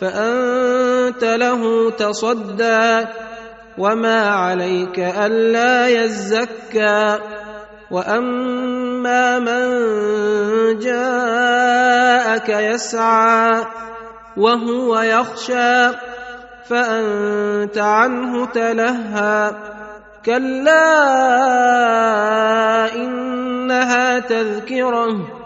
فأنت له تصدى وما عليك ألا يزكى وأما من جاءك يسعى وهو يخشى فأنت عنه تلهى كلا إنها تذكرة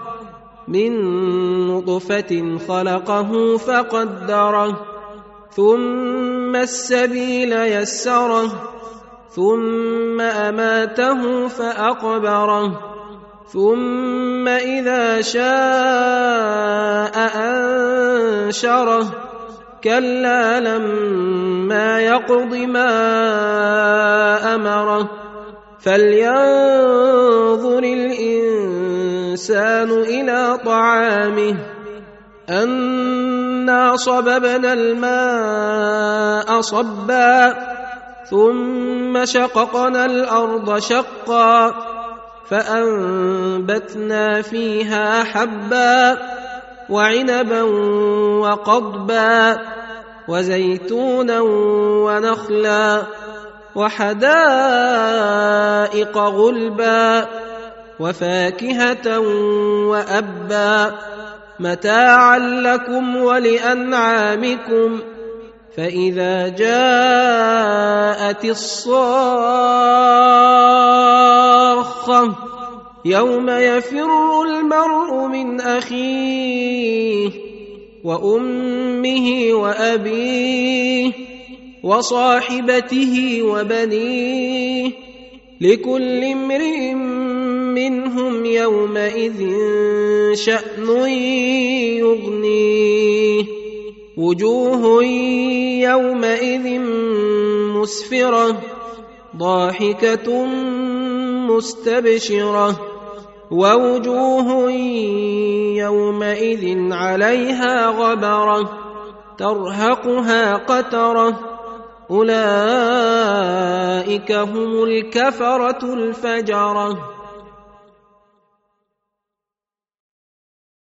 من نطفه خلقه فقدره ثم السبيل يسره ثم اماته فاقبره ثم اذا شاء انشره كلا لما يقض ما امره فلينظر الانسان إلى طعامه. أنا صببنا الماء صبا ثم شققنا الأرض شقا فأنبتنا فيها حبا وعنبا وقضبا وزيتونا ونخلا وحدائق غلبا. وفاكهة وأبا متاعا لكم ولأنعامكم فإذا جاءت الصاخة يوم يفر المرء من أخيه وأمه وأبيه وصاحبته وبنيه لكل امرئ منهم يومئذ شأن يغنيه. وجوه يومئذ مسفرة ضاحكة مستبشرة. ووجوه يومئذ عليها غبرة ترهقها قترة. أولئك هم الكفرة الفجرة.